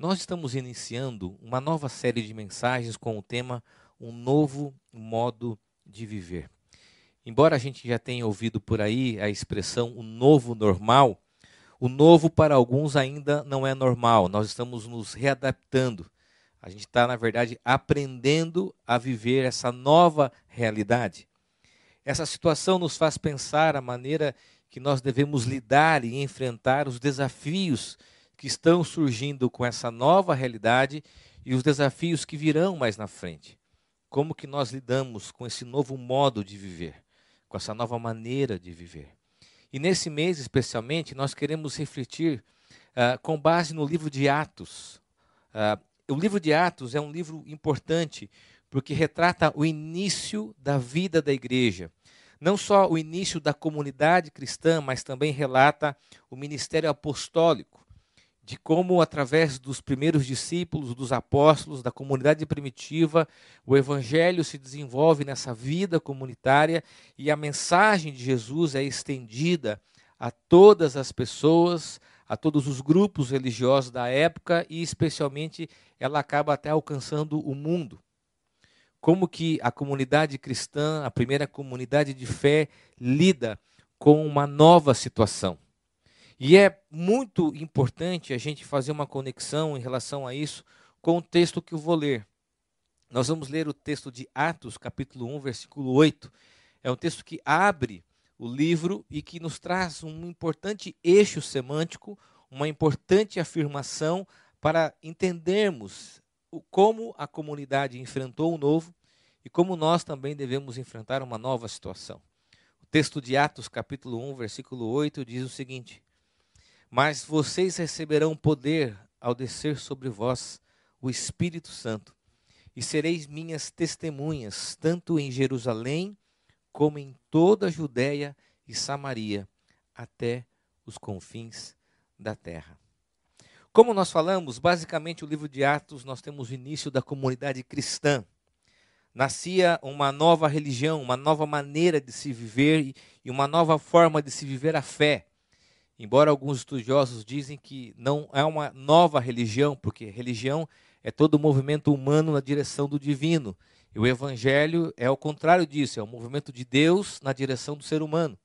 Nós estamos iniciando uma nova série de mensagens com o tema Um Novo Modo de Viver. Embora a gente já tenha ouvido por aí a expressão o novo normal, o novo para alguns ainda não é normal. Nós estamos nos readaptando. A gente está, na verdade, aprendendo a viver essa nova realidade. Essa situação nos faz pensar a maneira que nós devemos lidar e enfrentar os desafios que estão surgindo com essa nova realidade e os desafios que virão mais na frente. Como que nós lidamos com esse novo modo de viver, com essa nova maneira de viver. E nesse mês, especialmente, nós queremos refletir uh, com base no livro de Atos. Uh, o livro de Atos é um livro importante porque retrata o início da vida da igreja. Não só o início da comunidade cristã, mas também relata o ministério apostólico de como, através dos primeiros discípulos, dos apóstolos, da comunidade primitiva, o evangelho se desenvolve nessa vida comunitária e a mensagem de Jesus é estendida a todas as pessoas, a todos os grupos religiosos da época e, especialmente, ela acaba até alcançando o mundo. Como que a comunidade cristã, a primeira comunidade de fé, lida com uma nova situação. E é muito importante a gente fazer uma conexão em relação a isso com o texto que eu vou ler. Nós vamos ler o texto de Atos, capítulo 1, versículo 8. É um texto que abre o livro e que nos traz um importante eixo semântico, uma importante afirmação para entendermos como a comunidade enfrentou o novo e como nós também devemos enfrentar uma nova situação. O texto de Atos, capítulo 1, versículo 8, diz o seguinte: mas vocês receberão poder ao descer sobre vós o Espírito Santo, e sereis minhas testemunhas, tanto em Jerusalém, como em toda a Judéia e Samaria, até os confins da terra. Como nós falamos, basicamente o livro de Atos, nós temos o início da comunidade cristã. Nascia uma nova religião, uma nova maneira de se viver e uma nova forma de se viver a fé. Embora alguns estudiosos dizem que não é uma nova religião, porque religião é todo movimento humano na direção do divino. E o evangelho é o contrário disso, é o movimento de Deus na direção do ser humano.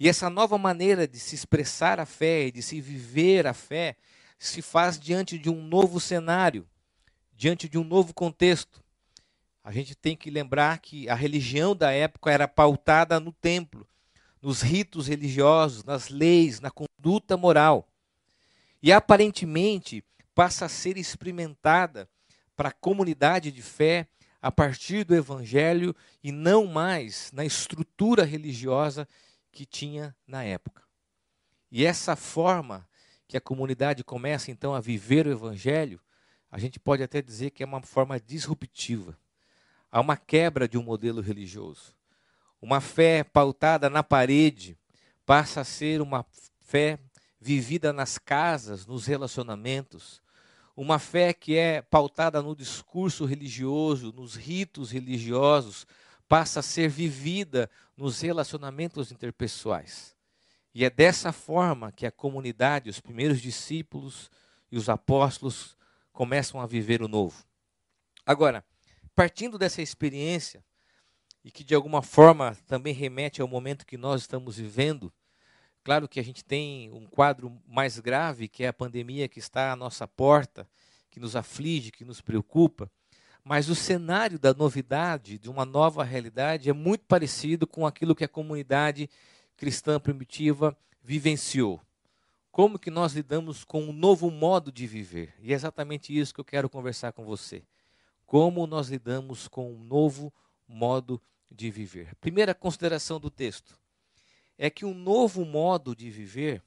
E essa nova maneira de se expressar a fé e de se viver a fé se faz diante de um novo cenário, diante de um novo contexto. A gente tem que lembrar que a religião da época era pautada no templo nos ritos religiosos, nas leis, na conduta moral. E aparentemente passa a ser experimentada para a comunidade de fé a partir do evangelho e não mais na estrutura religiosa que tinha na época. E essa forma que a comunidade começa então a viver o evangelho, a gente pode até dizer que é uma forma disruptiva. Há uma quebra de um modelo religioso. Uma fé pautada na parede passa a ser uma fé vivida nas casas, nos relacionamentos. Uma fé que é pautada no discurso religioso, nos ritos religiosos, passa a ser vivida nos relacionamentos interpessoais. E é dessa forma que a comunidade, os primeiros discípulos e os apóstolos começam a viver o novo. Agora, partindo dessa experiência, e que de alguma forma também remete ao momento que nós estamos vivendo. Claro que a gente tem um quadro mais grave, que é a pandemia que está à nossa porta, que nos aflige, que nos preocupa, mas o cenário da novidade, de uma nova realidade, é muito parecido com aquilo que a comunidade cristã primitiva vivenciou. Como que nós lidamos com um novo modo de viver? E é exatamente isso que eu quero conversar com você. Como nós lidamos com um novo modo de viver. Primeira consideração do texto é que um novo modo de viver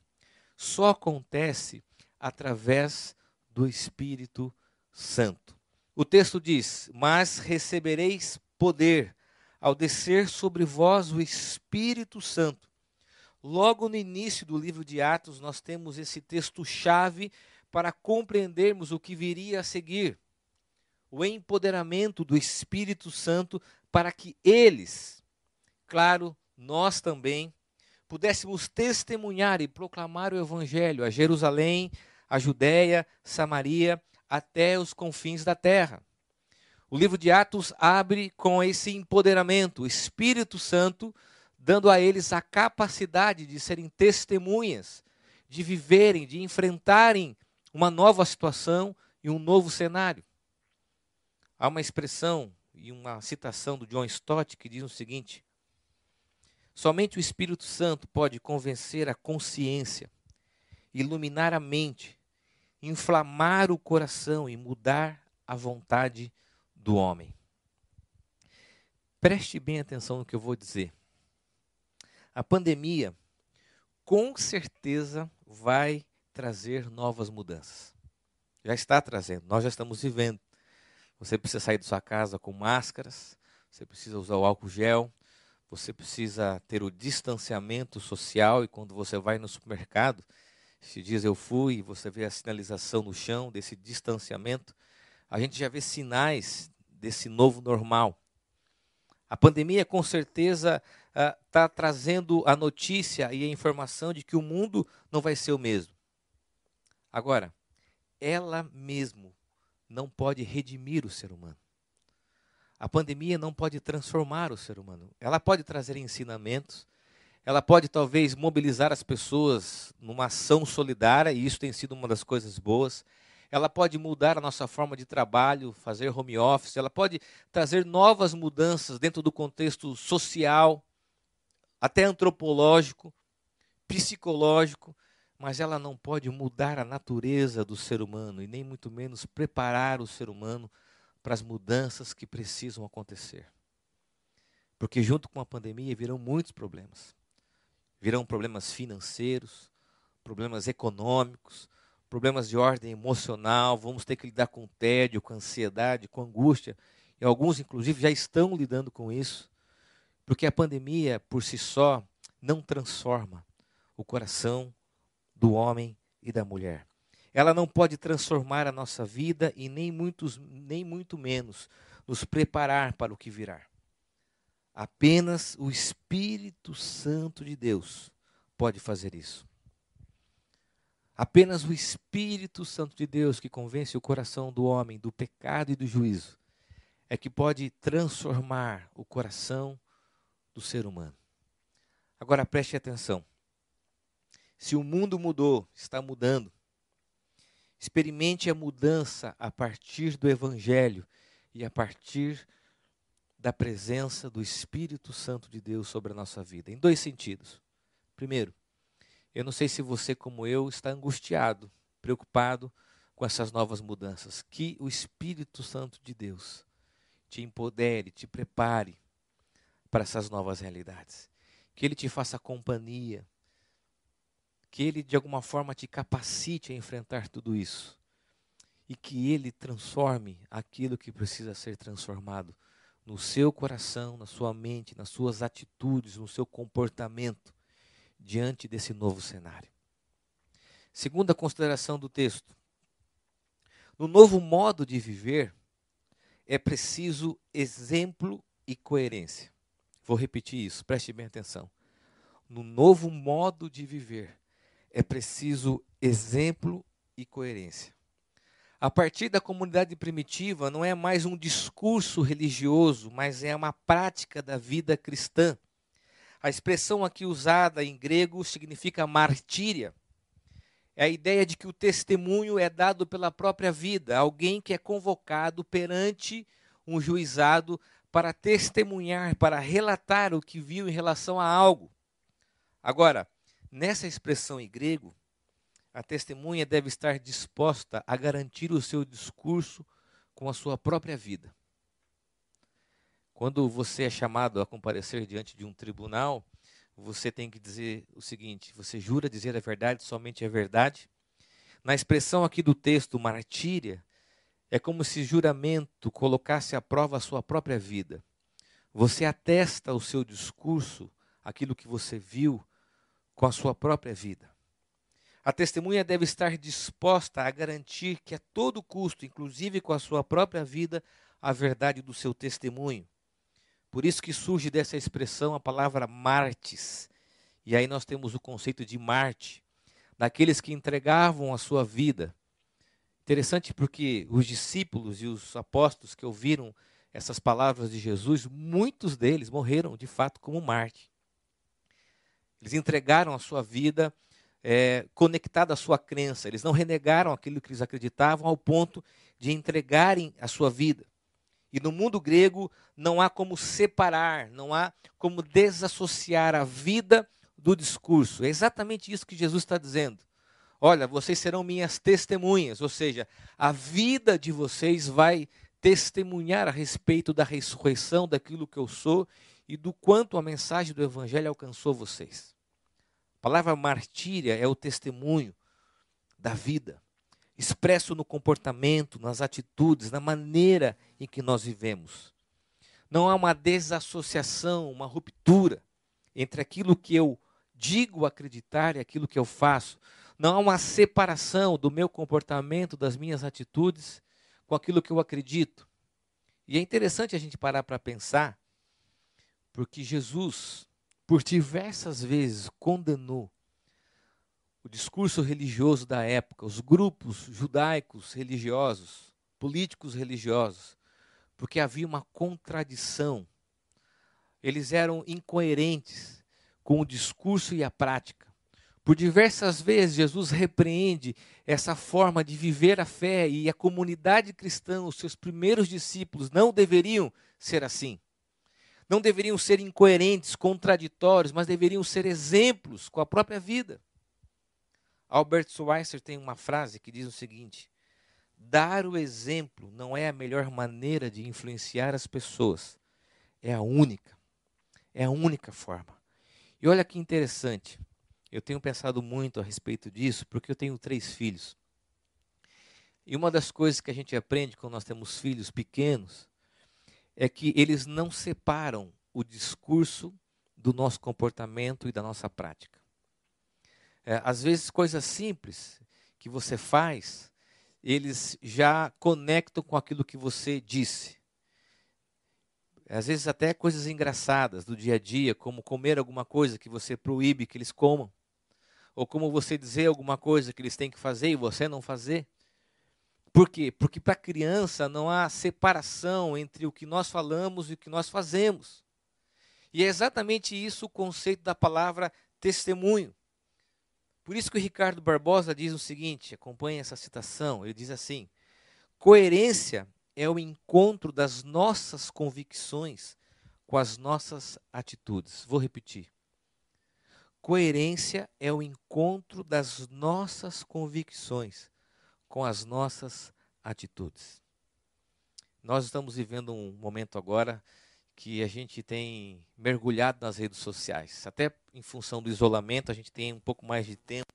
só acontece através do Espírito Santo. O texto diz: Mas recebereis poder ao descer sobre vós o Espírito Santo. Logo no início do livro de Atos, nós temos esse texto-chave para compreendermos o que viria a seguir. O empoderamento do Espírito Santo para que eles, claro, nós também, pudéssemos testemunhar e proclamar o Evangelho a Jerusalém, a Judéia, Samaria, até os confins da terra. O livro de Atos abre com esse empoderamento, o Espírito Santo dando a eles a capacidade de serem testemunhas, de viverem, de enfrentarem uma nova situação e um novo cenário. Há uma expressão e uma citação do John Stott que diz o seguinte: Somente o Espírito Santo pode convencer a consciência, iluminar a mente, inflamar o coração e mudar a vontade do homem. Preste bem atenção no que eu vou dizer. A pandemia, com certeza, vai trazer novas mudanças. Já está trazendo, nós já estamos vivendo. Você precisa sair da sua casa com máscaras, você precisa usar o álcool gel, você precisa ter o distanciamento social e quando você vai no supermercado, se dias eu fui você vê a sinalização no chão desse distanciamento, a gente já vê sinais desse novo normal. A pandemia com certeza está uh, trazendo a notícia e a informação de que o mundo não vai ser o mesmo. Agora, ela mesmo não pode redimir o ser humano. A pandemia não pode transformar o ser humano. Ela pode trazer ensinamentos, ela pode talvez mobilizar as pessoas numa ação solidária, e isso tem sido uma das coisas boas. Ela pode mudar a nossa forma de trabalho, fazer home office, ela pode trazer novas mudanças dentro do contexto social, até antropológico, psicológico, mas ela não pode mudar a natureza do ser humano e nem muito menos preparar o ser humano para as mudanças que precisam acontecer. Porque junto com a pandemia virão muitos problemas. Virão problemas financeiros, problemas econômicos, problemas de ordem emocional, vamos ter que lidar com tédio, com ansiedade, com angústia. E alguns, inclusive, já estão lidando com isso. Porque a pandemia, por si só, não transforma o coração do homem e da mulher. Ela não pode transformar a nossa vida e nem, muitos, nem muito menos nos preparar para o que virá. Apenas o Espírito Santo de Deus pode fazer isso. Apenas o Espírito Santo de Deus que convence o coração do homem do pecado e do juízo é que pode transformar o coração do ser humano. Agora preste atenção. Se o mundo mudou, está mudando, Experimente a mudança a partir do Evangelho e a partir da presença do Espírito Santo de Deus sobre a nossa vida, em dois sentidos. Primeiro, eu não sei se você, como eu, está angustiado, preocupado com essas novas mudanças. Que o Espírito Santo de Deus te empodere, te prepare para essas novas realidades. Que Ele te faça companhia, que Ele de alguma forma te capacite a enfrentar tudo isso e que Ele transforme aquilo que precisa ser transformado no seu coração, na sua mente, nas suas atitudes, no seu comportamento diante desse novo cenário. Segunda consideração do texto: no novo modo de viver é preciso exemplo e coerência. Vou repetir isso, preste bem atenção. No novo modo de viver é preciso exemplo e coerência. A partir da comunidade primitiva, não é mais um discurso religioso, mas é uma prática da vida cristã. A expressão aqui usada em grego significa martíria. É a ideia de que o testemunho é dado pela própria vida, alguém que é convocado perante um juizado para testemunhar, para relatar o que viu em relação a algo. Agora, Nessa expressão em grego, a testemunha deve estar disposta a garantir o seu discurso com a sua própria vida. Quando você é chamado a comparecer diante de um tribunal, você tem que dizer o seguinte: você jura dizer a verdade, somente a verdade? Na expressão aqui do texto, martíria, é como se juramento colocasse à prova a sua própria vida. Você atesta o seu discurso, aquilo que você viu, com a sua própria vida. A testemunha deve estar disposta a garantir que a todo custo, inclusive com a sua própria vida, a verdade do seu testemunho. Por isso que surge dessa expressão a palavra martes. E aí nós temos o conceito de Marte. daqueles que entregavam a sua vida. Interessante porque os discípulos e os apóstolos que ouviram essas palavras de Jesus, muitos deles morreram de fato como Marte. Eles entregaram a sua vida é, conectada à sua crença. Eles não renegaram aquilo que eles acreditavam ao ponto de entregarem a sua vida. E no mundo grego não há como separar, não há como desassociar a vida do discurso. É exatamente isso que Jesus está dizendo. Olha, vocês serão minhas testemunhas, ou seja, a vida de vocês vai testemunhar a respeito da ressurreição, daquilo que eu sou e do quanto a mensagem do Evangelho alcançou vocês. Palavra martíria é o testemunho da vida, expresso no comportamento, nas atitudes, na maneira em que nós vivemos. Não há uma desassociação, uma ruptura entre aquilo que eu digo acreditar e aquilo que eu faço. Não há uma separação do meu comportamento, das minhas atitudes, com aquilo que eu acredito. E é interessante a gente parar para pensar, porque Jesus, por diversas vezes, condenou o discurso religioso da época, os grupos judaicos religiosos, políticos religiosos, porque havia uma contradição. Eles eram incoerentes com o discurso e a prática. Por diversas vezes, Jesus repreende essa forma de viver a fé e a comunidade cristã, os seus primeiros discípulos, não deveriam ser assim. Não deveriam ser incoerentes, contraditórios, mas deveriam ser exemplos com a própria vida. Albert Schweitzer tem uma frase que diz o seguinte: Dar o exemplo não é a melhor maneira de influenciar as pessoas, é a única. É a única forma. E olha que interessante, eu tenho pensado muito a respeito disso, porque eu tenho três filhos. E uma das coisas que a gente aprende quando nós temos filhos pequenos é que eles não separam o discurso do nosso comportamento e da nossa prática. É, às vezes, coisas simples que você faz, eles já conectam com aquilo que você disse às vezes até coisas engraçadas do dia a dia, como comer alguma coisa que você proíbe que eles comam, ou como você dizer alguma coisa que eles têm que fazer e você não fazer. Por quê? Porque para a criança não há separação entre o que nós falamos e o que nós fazemos. E é exatamente isso o conceito da palavra testemunho. Por isso que o Ricardo Barbosa diz o seguinte, acompanhe essa citação, ele diz assim: coerência é o encontro das nossas convicções com as nossas atitudes. Vou repetir. Coerência é o encontro das nossas convicções com as nossas atitudes. Nós estamos vivendo um momento agora que a gente tem mergulhado nas redes sociais. Até em função do isolamento, a gente tem um pouco mais de tempo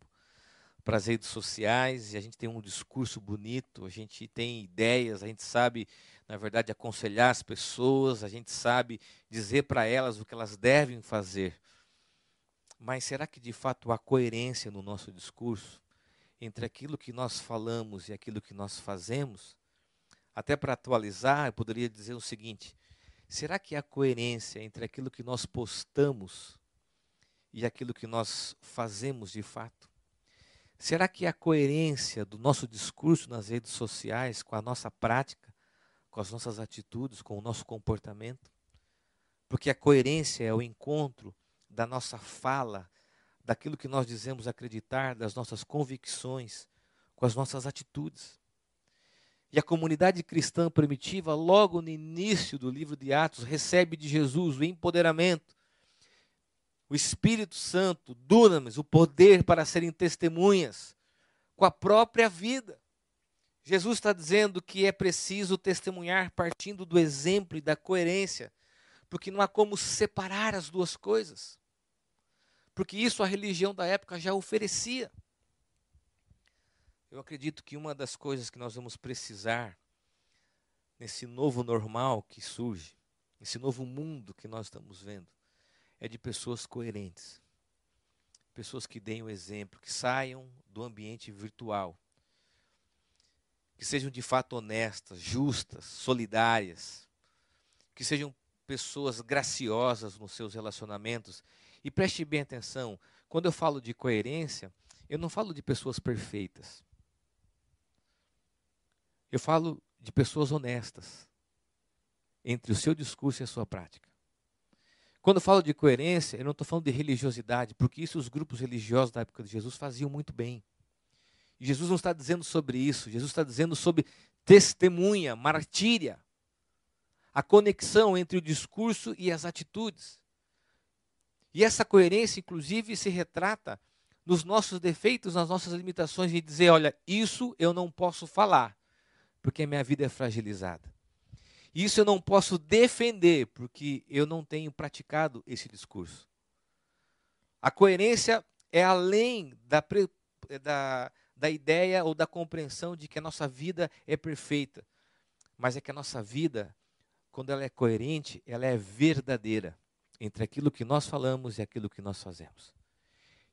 para as redes sociais e a gente tem um discurso bonito, a gente tem ideias, a gente sabe, na verdade, aconselhar as pessoas, a gente sabe dizer para elas o que elas devem fazer. Mas será que de fato há coerência no nosso discurso entre aquilo que nós falamos e aquilo que nós fazemos? Até para atualizar, eu poderia dizer o seguinte: será que há coerência entre aquilo que nós postamos e aquilo que nós fazemos de fato? Será que a coerência do nosso discurso nas redes sociais com a nossa prática, com as nossas atitudes, com o nosso comportamento? Porque a coerência é o encontro da nossa fala, daquilo que nós dizemos acreditar, das nossas convicções, com as nossas atitudes. E a comunidade cristã primitiva, logo no início do livro de Atos, recebe de Jesus o empoderamento o Espírito Santo, dunamis, o poder para serem testemunhas com a própria vida. Jesus está dizendo que é preciso testemunhar partindo do exemplo e da coerência, porque não há como separar as duas coisas. Porque isso a religião da época já oferecia. Eu acredito que uma das coisas que nós vamos precisar nesse novo normal que surge, nesse novo mundo que nós estamos vendo, é de pessoas coerentes. Pessoas que deem o exemplo, que saiam do ambiente virtual. Que sejam de fato honestas, justas, solidárias. Que sejam pessoas graciosas nos seus relacionamentos. E preste bem atenção, quando eu falo de coerência, Eu não falo de pessoas perfeitas. Eu falo de pessoas honestas entre o seu discurso e a sua prática. Quando eu falo de coerência, eu não estou falando de religiosidade, porque isso os grupos religiosos da época de Jesus faziam muito bem. E Jesus não está dizendo sobre isso, Jesus está dizendo sobre testemunha, martíria, a conexão entre o discurso e as atitudes. E essa coerência, inclusive, se retrata nos nossos defeitos, nas nossas limitações, e dizer: olha, isso eu não posso falar, porque a minha vida é fragilizada. Isso eu não posso defender, porque eu não tenho praticado esse discurso. A coerência é além da, da, da ideia ou da compreensão de que a nossa vida é perfeita, mas é que a nossa vida, quando ela é coerente, ela é verdadeira entre aquilo que nós falamos e aquilo que nós fazemos.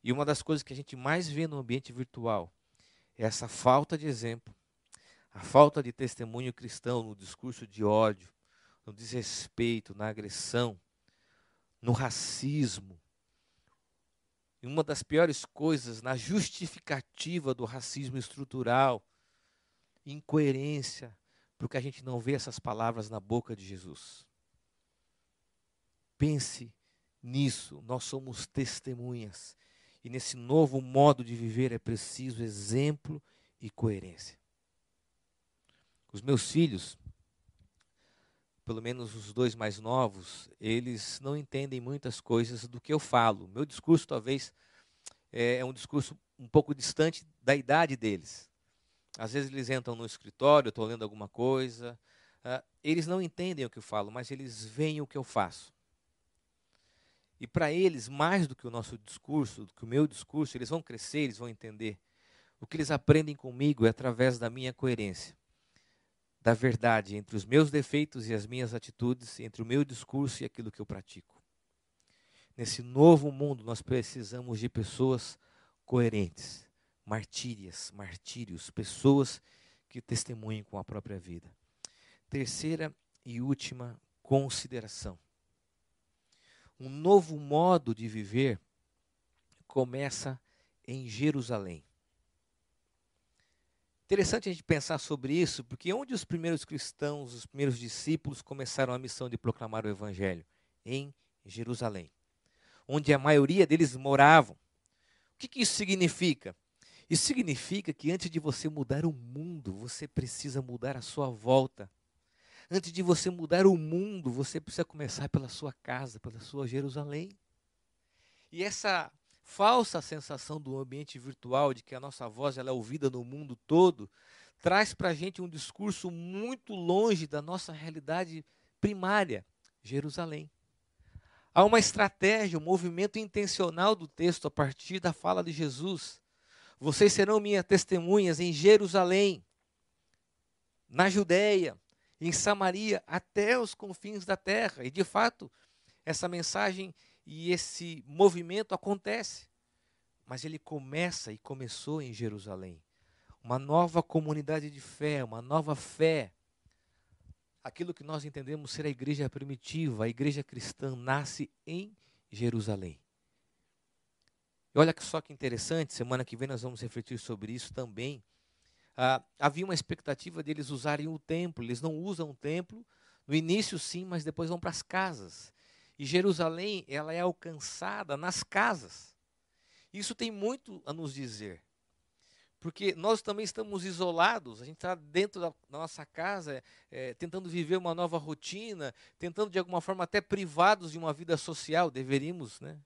E uma das coisas que a gente mais vê no ambiente virtual é essa falta de exemplo, a falta de testemunho cristão no discurso de ódio, no desrespeito, na agressão, no racismo. E uma das piores coisas, na justificativa do racismo estrutural, incoerência, porque a gente não vê essas palavras na boca de Jesus. Pense nisso, nós somos testemunhas. E nesse novo modo de viver é preciso exemplo e coerência. Os meus filhos, pelo menos os dois mais novos, eles não entendem muitas coisas do que eu falo. Meu discurso talvez é, é um discurso um pouco distante da idade deles. Às vezes eles entram no escritório, eu estou lendo alguma coisa, uh, eles não entendem o que eu falo, mas eles veem o que eu faço. E para eles, mais do que o nosso discurso, do que o meu discurso, eles vão crescer, eles vão entender. O que eles aprendem comigo é através da minha coerência da verdade entre os meus defeitos e as minhas atitudes, entre o meu discurso e aquilo que eu pratico. Nesse novo mundo, nós precisamos de pessoas coerentes, martírias, martírios, pessoas que testemunhem com a própria vida. Terceira e última consideração. Um novo modo de viver começa em Jerusalém. Interessante a gente pensar sobre isso, porque onde os primeiros cristãos, os primeiros discípulos começaram a missão de proclamar o evangelho? Em Jerusalém, onde a maioria deles moravam. O que, que isso significa? Isso significa que antes de você mudar o mundo, você precisa mudar a sua volta. Antes de você mudar o mundo, você precisa começar pela sua casa, pela sua Jerusalém. E essa falsa sensação do ambiente virtual, de que a nossa voz ela é ouvida no mundo todo, traz para a gente um discurso muito longe da nossa realidade primária, Jerusalém. Há uma estratégia, um movimento intencional do texto a partir da fala de Jesus. Vocês serão minhas testemunhas em Jerusalém, na Judéia, em Samaria, até os confins da terra. E de fato, essa mensagem e esse movimento acontece. Mas ele começa e começou em Jerusalém. Uma nova comunidade de fé, uma nova fé. Aquilo que nós entendemos ser a igreja primitiva, a igreja cristã, nasce em Jerusalém. E olha só que interessante, semana que vem nós vamos refletir sobre isso também. Ah, havia uma expectativa deles usarem o templo, eles não usam o templo, no início sim, mas depois vão para as casas. E Jerusalém, ela é alcançada nas casas. Isso tem muito a nos dizer. Porque nós também estamos isolados, a gente está dentro da nossa casa, é, tentando viver uma nova rotina, tentando de alguma forma até privados de uma vida social. Deveríamos né,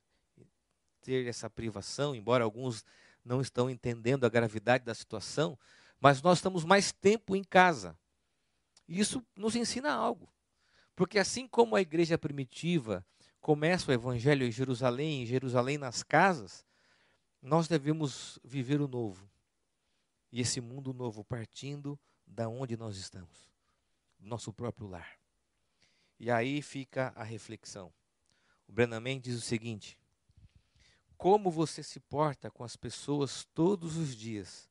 ter essa privação, embora alguns não estão entendendo a gravidade da situação, mas nós estamos mais tempo em casa. Isso nos ensina algo. Porque assim como a igreja primitiva começa o evangelho em Jerusalém, em Jerusalém nas casas, nós devemos viver o novo. E esse mundo novo partindo da onde nós estamos, nosso próprio lar. E aí fica a reflexão. O Brennan diz o seguinte: Como você se porta com as pessoas todos os dias,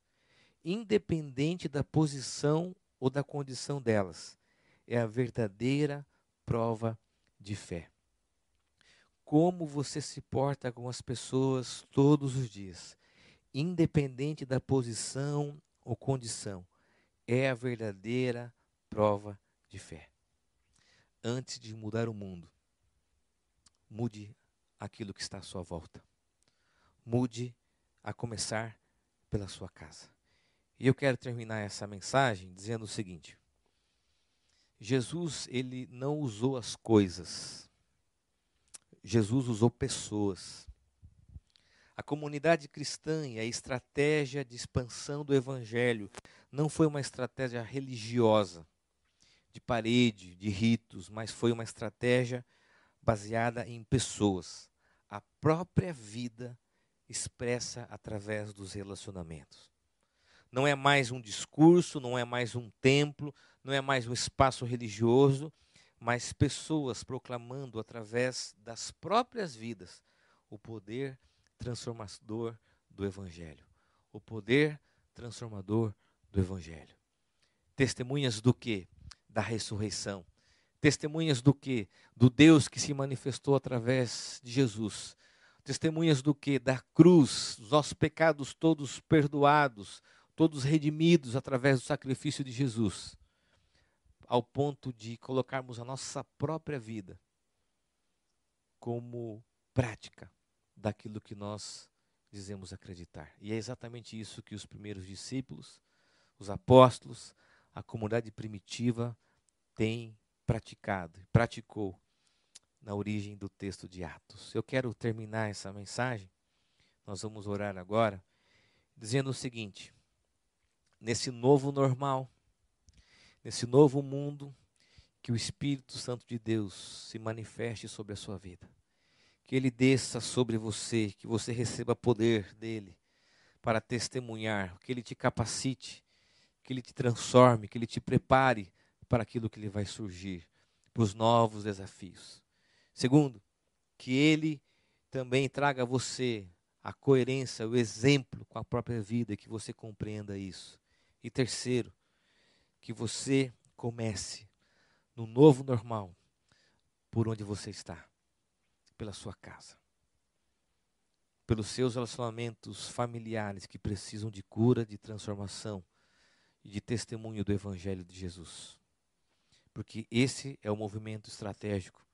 independente da posição ou da condição delas, é a verdadeira prova de fé. Como você se porta com as pessoas todos os dias, independente da posição ou condição, é a verdadeira prova de fé. Antes de mudar o mundo, mude aquilo que está à sua volta. Mude a começar pela sua casa. E eu quero terminar essa mensagem dizendo o seguinte: Jesus, ele não usou as coisas. Jesus usou pessoas. A comunidade cristã e a estratégia de expansão do evangelho não foi uma estratégia religiosa, de parede, de ritos, mas foi uma estratégia baseada em pessoas. A própria vida expressa através dos relacionamentos. Não é mais um discurso, não é mais um templo, não é mais um espaço religioso, mas pessoas proclamando através das próprias vidas o poder transformador do Evangelho. O poder transformador do Evangelho. Testemunhas do que? Da ressurreição. Testemunhas do que? Do Deus que se manifestou através de Jesus. Testemunhas do que? Da cruz, os nossos pecados todos perdoados, todos redimidos através do sacrifício de Jesus ao ponto de colocarmos a nossa própria vida como prática daquilo que nós dizemos acreditar. E é exatamente isso que os primeiros discípulos, os apóstolos, a comunidade primitiva têm praticado, praticou na origem do texto de Atos. Eu quero terminar essa mensagem, nós vamos orar agora, dizendo o seguinte: nesse novo normal, nesse novo mundo, que o Espírito Santo de Deus se manifeste sobre a sua vida. Que ele desça sobre você, que você receba poder dele para testemunhar, que ele te capacite, que ele te transforme, que ele te prepare para aquilo que ele vai surgir, para os novos desafios. Segundo, que ele também traga a você a coerência, o exemplo com a própria vida, que você compreenda isso. E terceiro, que você comece no novo normal por onde você está, pela sua casa, pelos seus relacionamentos familiares que precisam de cura, de transformação e de testemunho do Evangelho de Jesus. Porque esse é o movimento estratégico.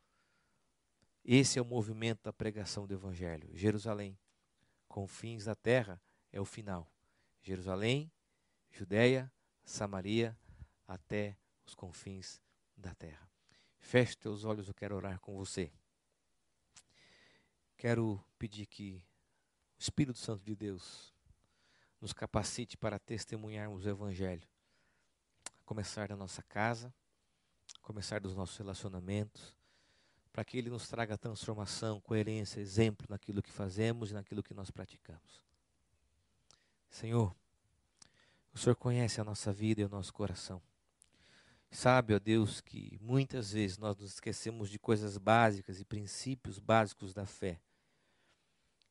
Esse é o movimento da pregação do Evangelho. Jerusalém, confins da terra, é o final. Jerusalém, Judéia, Samaria, até os confins da terra. Feche teus olhos, eu quero orar com você. Quero pedir que o Espírito Santo de Deus nos capacite para testemunharmos o Evangelho, começar da nossa casa, começar dos nossos relacionamentos, para que Ele nos traga transformação, coerência, exemplo naquilo que fazemos e naquilo que nós praticamos. Senhor, o Senhor conhece a nossa vida e o nosso coração. Sabe, ó Deus, que muitas vezes nós nos esquecemos de coisas básicas e princípios básicos da fé.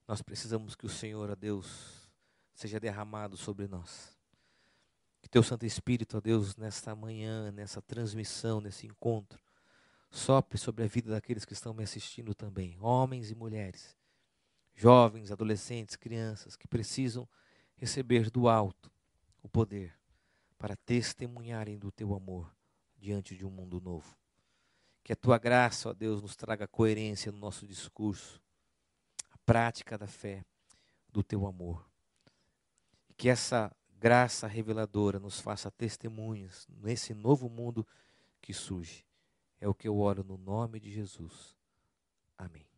Nós precisamos que o Senhor, ó Deus, seja derramado sobre nós. Que Teu Santo Espírito, ó Deus, nesta manhã, nessa transmissão, nesse encontro, sopre sobre a vida daqueles que estão me assistindo também, homens e mulheres, jovens, adolescentes, crianças, que precisam receber do alto o poder para testemunharem do Teu amor diante de um mundo novo. Que a tua graça, ó Deus, nos traga coerência no nosso discurso, a prática da fé, do teu amor. Que essa graça reveladora nos faça testemunhas nesse novo mundo que surge. É o que eu oro no nome de Jesus. Amém.